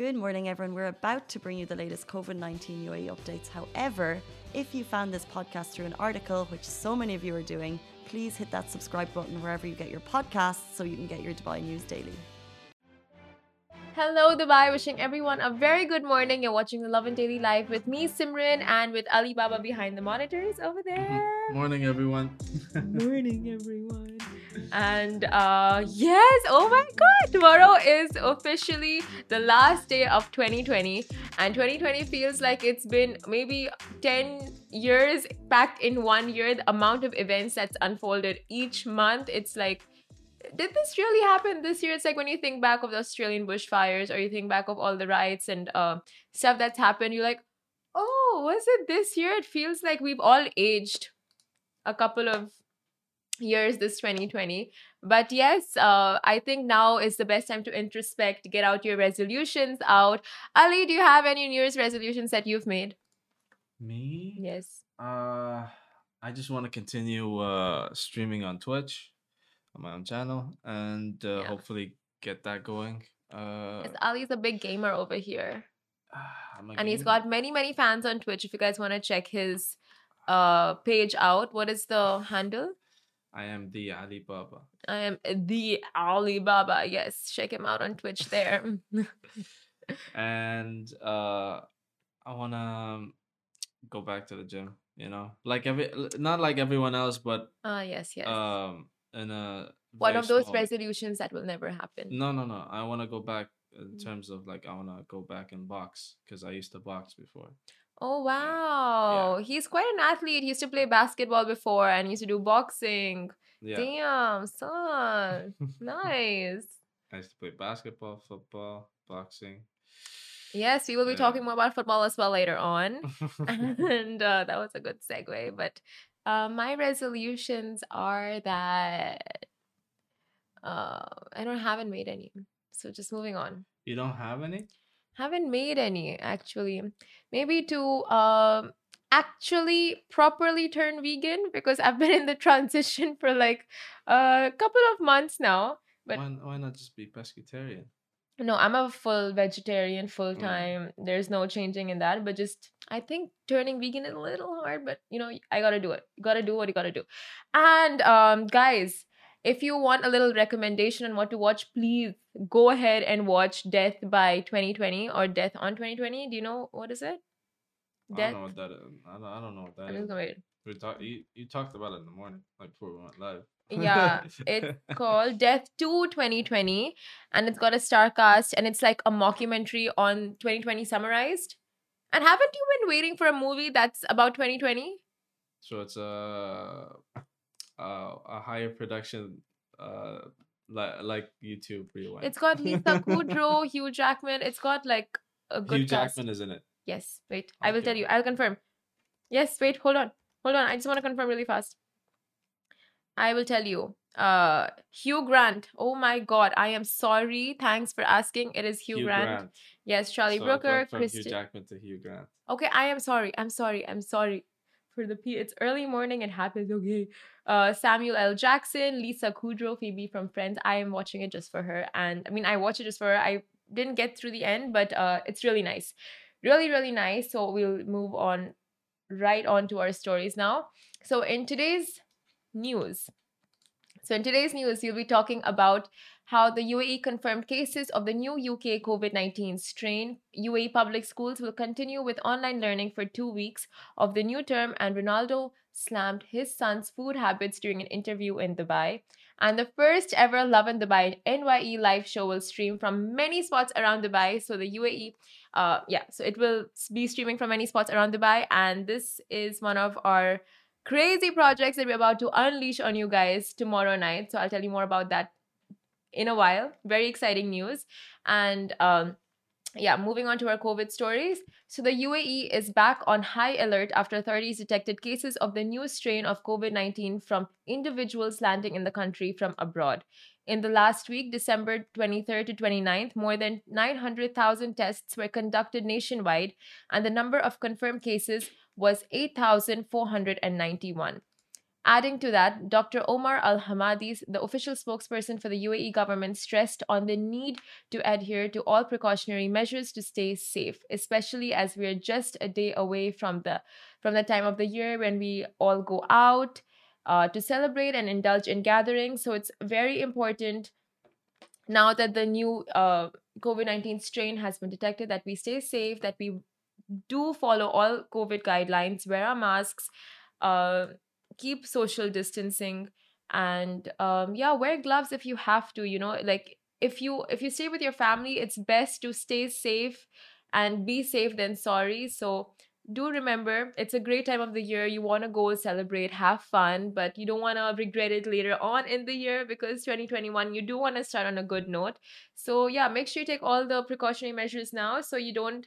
Good morning, everyone. We're about to bring you the latest COVID 19 UAE updates. However, if you found this podcast through an article, which so many of you are doing, please hit that subscribe button wherever you get your podcasts so you can get your Dubai news daily. Hello, Dubai. Wishing everyone a very good morning. You're watching the Lovin Daily Live with me, Simran, and with Alibaba behind the monitors over mm-hmm. there. Morning, everyone. morning, everyone. And uh, yes, oh my god, tomorrow is officially the last day of 2020, and 2020 feels like it's been maybe 10 years packed in one year. The amount of events that's unfolded each month, it's like did this really happen this year? It's like when you think back of the Australian bushfires or you think back of all the riots and uh, stuff that's happened, you're like, oh, was it this year? It feels like we've all aged a couple of years this 2020 but yes uh, i think now is the best time to introspect get out your resolutions out. Ali do you have any new year's resolutions that you've made? Me? Yes. Uh i just want to continue uh streaming on twitch on my own channel and uh, Yeah. hopefully get that going. Uh yes, ali's a big gamer over here. And he's gamer. got many many fans on twitch if you guys want to check his uh page out. What is the handle i am the alibaba i am the alibaba yes check him out on twitch there and uh i want to go back to the gym you know like every not like everyone else but ah yes yes um in a one of those small- resolutions that will never happen No, no, no. I want to go back in Mm. terms of like I want to go back and box because I used to box before. Oh wow. He's quite an athlete. He used to play basketball before and he used to do boxing. Yeah, Damn, son. nice. I used to play basketball, football, boxing. Yes, we will be Yeah. talking more about football as well later on. and uh, that was a good segue. But uh, my resolutions are that uh, I don't haven't made any. So just moving on. you don't have any? Haven't made any actually. Maybe to um actually properly turn vegan because I've been in the transition for like a couple of months now. But why, why not just be pescatarian? no, I'm a full vegetarian full time. There's no changing in that. But just I think turning vegan is a little hard, but you know, I gotta do it. You gotta do what you gotta do. And um guys, if you want a little recommendation on what to watch, please go ahead and watch Death by 2020 or Death on 2020. Do you know what is it? I don't know what that is. I don't, I don't know what that I'm is. We talk, you, you talked about it in the morning, like before we went live. Yeah, it's called Death to 2020 and it's got a star cast and it's like a mockumentary on 2020 summarized. And haven't you been waiting for a movie that's about 2020? So it's a uh, a higher production, uh, like like YouTube rewind. It's got Lisa Kudrow, Hugh Jackman. It's got like a good Hugh cast. Jackman is in it. Yes, wait. I will tell you. I'll confirm. Yes, wait, hold on. Hold on. I just want to confirm really fast. I will tell you. Uh Hugh Grant. Oh my god. I am sorry. Thanks for asking. It is Hugh, Grant. Yes, Charlie So Brooker, from Hugh Jackman to Hugh Grant. Okay, I am sorry. I'm sorry. I'm sorry for the P. It's early morning. It happens. Okay. Uh, Samuel L. Jackson, Lisa Kudrow, Phoebe from Friends. I am watching it just for her, and I mean, I watch it just for her. I didn't get through the end, but uh, it's really nice, really, really nice. So we'll move on right on to our stories now. So in today's news, so in today's news, you'll be talking about how the UAE confirmed cases of the new UK COVID 19 strain. UAE public schools will continue with online learning for two weeks of the new term, and Ronaldo slammed his son's food habits during an interview in Dubai. And the first ever Lovin Dubai NYE live show will stream from many spots around Dubai. So the UAE, uh, yeah, so it will be streaming from many spots around Dubai. And this is one of our crazy projects that we're about to unleash on you guys tomorrow night. So I'll tell you more about that in a while. Very exciting news. And um, yeah, moving on to our COVID stories. So the UAE is back on high alert after authorities detected cases of the new strain of COVID 19 from individuals landing in the country from abroad. In the last week, December 23rd to 29th, more than 900,000 tests were conducted nationwide, and the number of confirmed cases was 8,491. Adding to that, Dr. Omar Al Hamadi's, the official spokesperson for the UAE government, stressed on the need to adhere to all precautionary measures to stay safe, especially as we are just a day away from the from the time of the year when we all go out uh, to celebrate and indulge in gatherings. So it's very important now that the new uh, COVID 19 strain has been detected that we stay safe, that we do follow all COVID guidelines, wear our masks. Uh, keep social distancing and um yeah wear gloves if you have to you know like if you if you stay with your family it's best to stay safe and be safe than sorry so do remember it's a great time of the year you want to go celebrate have fun but you don't want to regret it later on in the year because 2021 you do want to start on a good note so yeah make sure you take all the precautionary measures now so you don't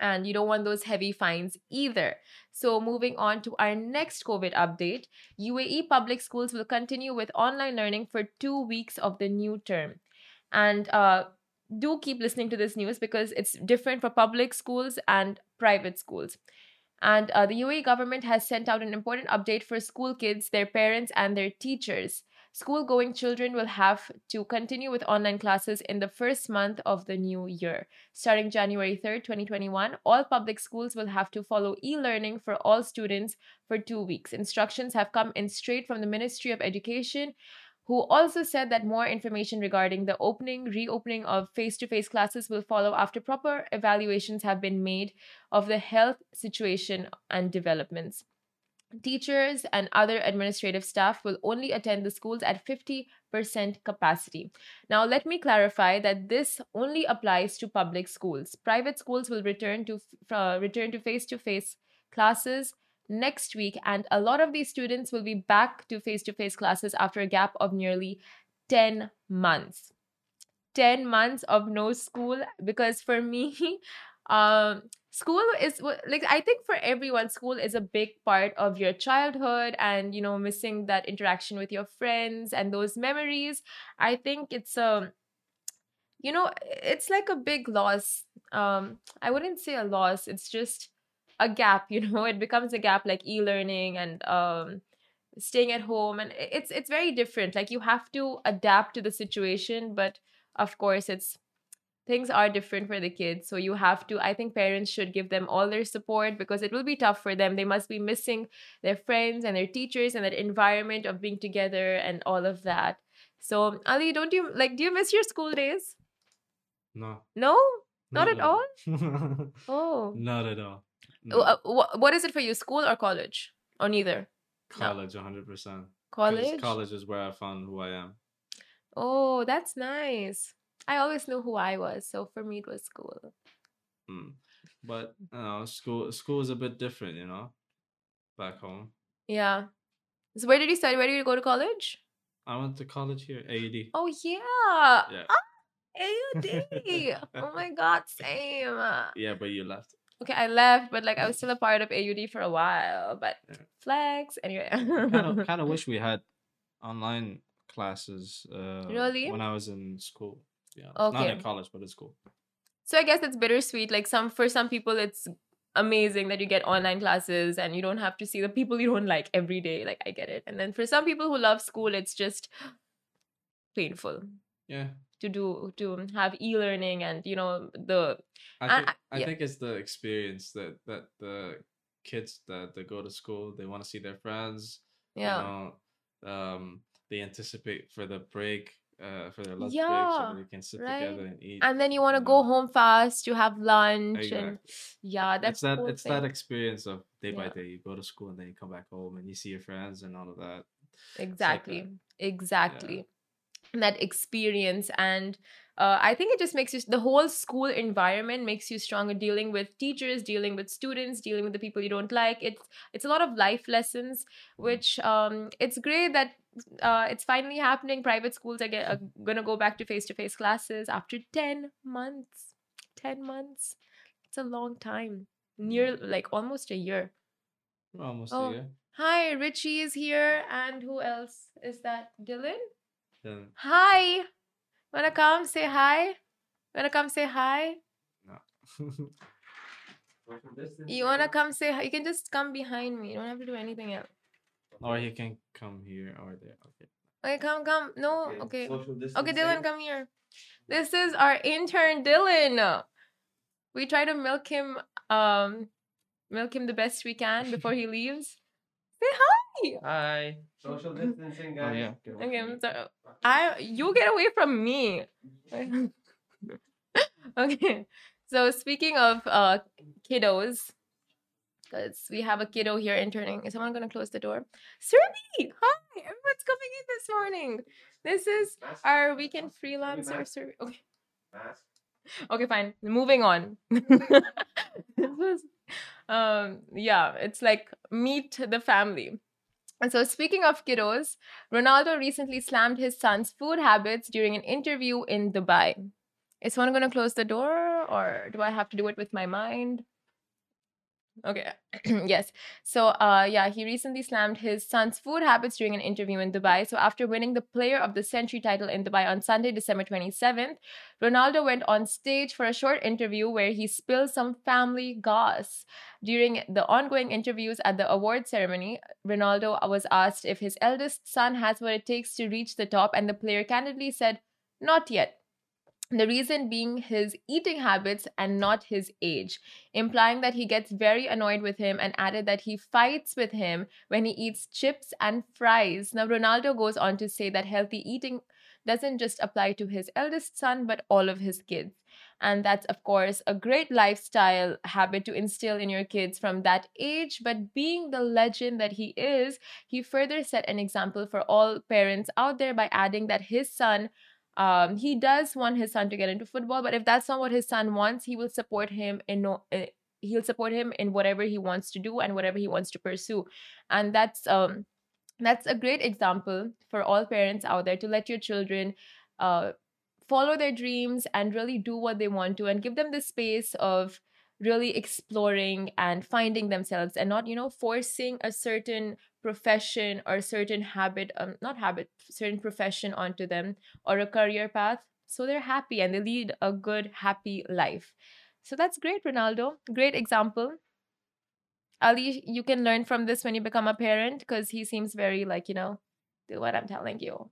And you don't want those heavy fines either. So, moving on to our next COVID update UAE public schools will continue with online learning for two weeks of the new term. And uh, do keep listening to this news because it's different for public schools and private schools. And uh, the UAE government has sent out an important update for school kids, their parents, and their teachers. School going children will have to continue with online classes in the first month of the new year. Starting January 3rd, 2021, all public schools will have to follow e learning for all students for two weeks. Instructions have come in straight from the Ministry of Education who also said that more information regarding the opening, reopening of face to face classes will follow after proper evaluations have been made of the health situation and developments. Teachers and other administrative staff will only attend the schools at 50% capacity. Now, let me clarify that this only applies to public schools. Private schools will return to uh, return to face-to-face classes next week, and a lot of these students will be back to face-to-face classes after a gap of nearly 10 months. 10 months of no school because for me um school is like i think for everyone school is a big part of your childhood and you know missing that interaction with your friends and those memories. I think it's a um, you know it's like a big loss. Um i wouldn't say a loss it's just a gap you know it becomes a gap like e-learning and um staying at home and it's it's very different. Like you have to adapt to the situation but of course it's things are different for the kids so you have to i think parents should give them all their support because it will be tough for them. They must be missing their friends and their teachers and that environment of being together and all of that. So ali don't you like do you miss your school days? No. No? Not, at all, all? oh. Not at all. No. uh, what, what is it for you school or college? Or neither? College no. 100% college? college is where i found who i am. Oh that's nice I always knew who I was, so for me it was school. Mm. But you know, school school is a bit different, you know, back home. Yeah. So where did you study? Where did you go to college? I went to college here, AUD. Oh yeah. Yeah. Ah, AUD. oh my god, same. Yeah, but you left. Okay, I left, but like I was still a part of AUD for a while. But yeah. flex anyway. kind of kind of wish we had online classes. Uh, really? When I was in school yeah. Okay. Not in college, but it's cool. So I guess it's bittersweet. Like some for some people it's amazing that you get online classes and you don't have to see the people you don't like every day. Like I get it. And then for some people who love school, it's just painful. Yeah. To do to have e-learning and you know the I think, I, I yeah. think it's the experience that that the kids that, that go to school they want to see their friends. Yeah. You know, um they anticipate for the break uh, for their lunch yeah, break so they can sit right? together and eat. And then you want to go home fast to have lunch exactly. and yeah, that's it's that it's thing. that experience of day Yeah. by day. You go to school and then you come back home and you see your friends and all of that. exactly, that. exactly. That experience and uh, I think it just makes you the whole school environment makes you stronger dealing with teachers, dealing with students, dealing with the people you don't like. It's it's a lot of life lessons, which um, it's great that uh, it's finally happening. Private schools are, get, are gonna go back to face to face classes after ten months. Ten months, it's a long time. Near like almost a year. Almost Oh. a year. Hi, Richie is here, and who else is that? Dylan. Then Hi. Wanna come say hi? Wanna come say hi? No. You wanna come say hi? You can just come behind me. You don't have to do anything else. or he can come here or there. Okay. Okay, come, come. No, okay. Social Okay, Dylan, come here. This is our intern, Dylan. We try to milk him, um, milk him the best we can before he leaves. Say hi. Hi. Social distancing, Oh guys. yeah. Okay, I'm sorry. I you get away from me. okay. So speaking of uh kiddos, because we have a kiddo here interning. Is someone gonna close the door? Survey! Hi! Everyone's coming in this morning. This is Mask. our weekend Survey freelancer mask. survey. Okay. Mask. Okay, fine. Moving on. this was um yeah, it's like meet the family. And so speaking of kiddos, Ronaldo recently slammed his son's food habits during an interview in Dubai. Is someone gonna close the door or do I have to do it with my mind? Okay. yes. So uh yeah, he recently slammed his son's food habits during an interview in Dubai. So after winning the player of the century title in Dubai on Sunday, December 27th, Ronaldo went on stage for a short interview where he spilled some family goss. During the ongoing interviews at the award ceremony, Ronaldo was asked if his eldest son has what it takes to reach the top, and the player candidly said, Not yet. The reason being his eating habits and not his age, implying that he gets very annoyed with him and added that he fights with him when he eats chips and fries. Now, Ronaldo goes on to say that healthy eating doesn't just apply to his eldest son, but all of his kids. And that's, of course, a great lifestyle habit to instill in your kids from that age. But being the legend that he is, he further set an example for all parents out there by adding that his son um, he does want his son to get into football, but if that's not what his son wants, he will support him in no. Uh, he'll support him in whatever he wants to do and whatever he wants to pursue, and that's um, that's a great example for all parents out there to let your children uh, follow their dreams and really do what they want to, and give them the space of really exploring and finding themselves, and not you know forcing a certain profession or certain habit, um, not habit, certain profession onto them or a career path. So they're happy and they lead a good happy life. So that's great ronaldo. Great example. Ali you can learn from this when you become a parent because he seems very like you know do what i'm telling you.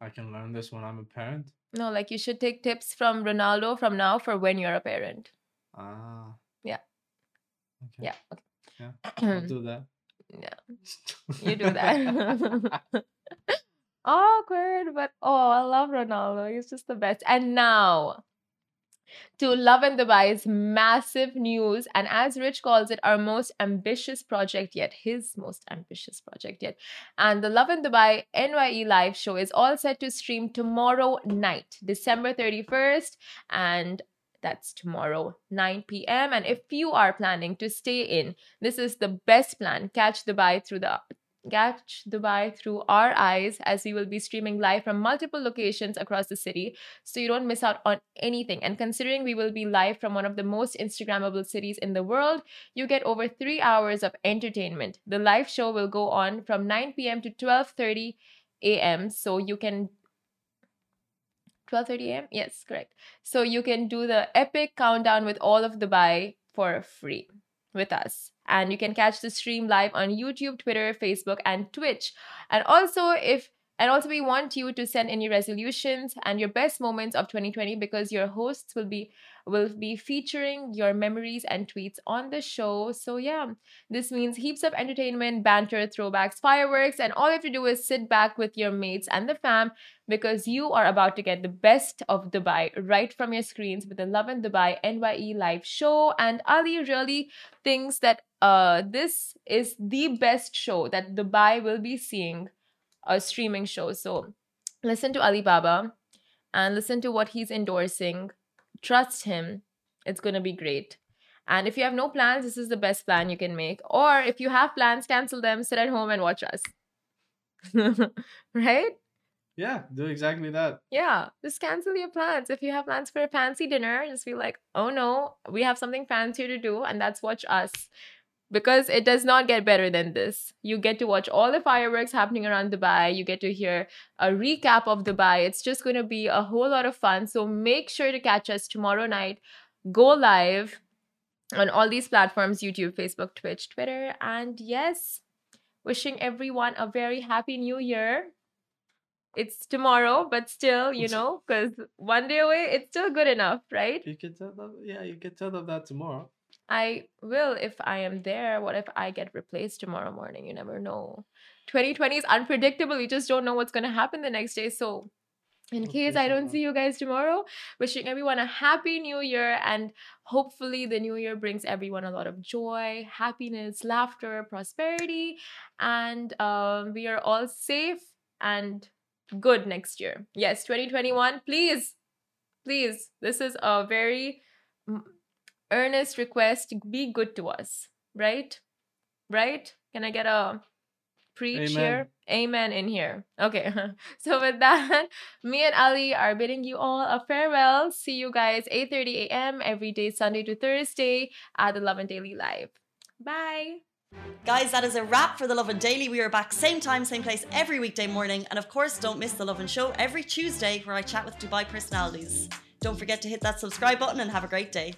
I can learn this when I'm a parent. no like you should take tips from ronaldo from now for when you're a parent Ah. Yeah. Okay. yeah okay Yeah. I'll do that. Yeah. you do that awkward but oh i love ronaldo he's just the best and now to Lovin Dubai's massive news, and as Rich calls it, our most ambitious project yet, his most ambitious project yet. And the Lovin Dubai NYE live show is all set to stream tomorrow night, December 31st, and that's tomorrow, 9 p.m. And if you are planning to stay in, this is the best plan. Catch Dubai through the Catch Dubai through our eyes as we will be streaming live from multiple locations across the city so you don't miss out on anything. And considering we will be live from one of the most Instagrammable cities in the world, you get over three hours of entertainment. The live show will go on from 9 p.m. to 12:30 a.m. So you can 12:30 a.m. Yes, correct. So you can do the epic countdown with all of Dubai for free with us. And you can catch the stream live on YouTube, Twitter, Facebook, and Twitch. And also, if and also, we want you to send your resolutions and your best moments of 2020 because your hosts will be will be featuring your memories and tweets on the show. So yeah, this means heaps of entertainment, banter, throwbacks, fireworks, and all you have to do is sit back with your mates and the fam because you are about to get the best of Dubai right from your screens with the Lovin Dubai NYE live show. And Ali really thinks that uh this is the best show that Dubai will be seeing a streaming show. So listen to Alibaba and listen to what he's endorsing. Trust him. It's going to be great. And if you have no plans, this is the best plan you can make. Or if you have plans, cancel them, sit at home and watch us. right? Yeah, do exactly that. Yeah, just cancel your plans. If you have plans for a fancy dinner, just be like, oh no, we have something fancier to do, and that's watch us. Because it does not get better than this. You get to watch all the fireworks happening around Dubai. You get to hear a recap of Dubai. It's just going to be a whole lot of fun. So make sure to catch us tomorrow night. Go live on all these platforms YouTube, Facebook, Twitch, Twitter. And yes, wishing everyone a very happy new year it's tomorrow, but still, you know, because one day away, it's still good enough, right? You can tell them, yeah, you can tell them that tomorrow. I will if I am there. What if I get replaced tomorrow morning? You never know. 2020 is unpredictable. You just don't know what's going to happen the next day. So, in case I don't see you guys tomorrow, wishing everyone a happy new year and hopefully the new year brings everyone a lot of joy, happiness, laughter, prosperity, and um, we are all safe and good next year. Yes, 2021, please, please, this is a very earnest request. Be good to us, right? Right? Can I get a preach Amen. here? Amen in here. Okay. so with that, me and Ali are bidding you all a farewell. See you guys 8:30 a.m. every day, Sunday to Thursday at the Lovin Daily Live. Bye. Guys, that is a wrap for The Lovin Daily. We are back same time, same place every weekday morning. And of course, don't miss The Lovin Show every Tuesday where I chat with Dubai personalities. Don't forget to hit that subscribe button and have a great day.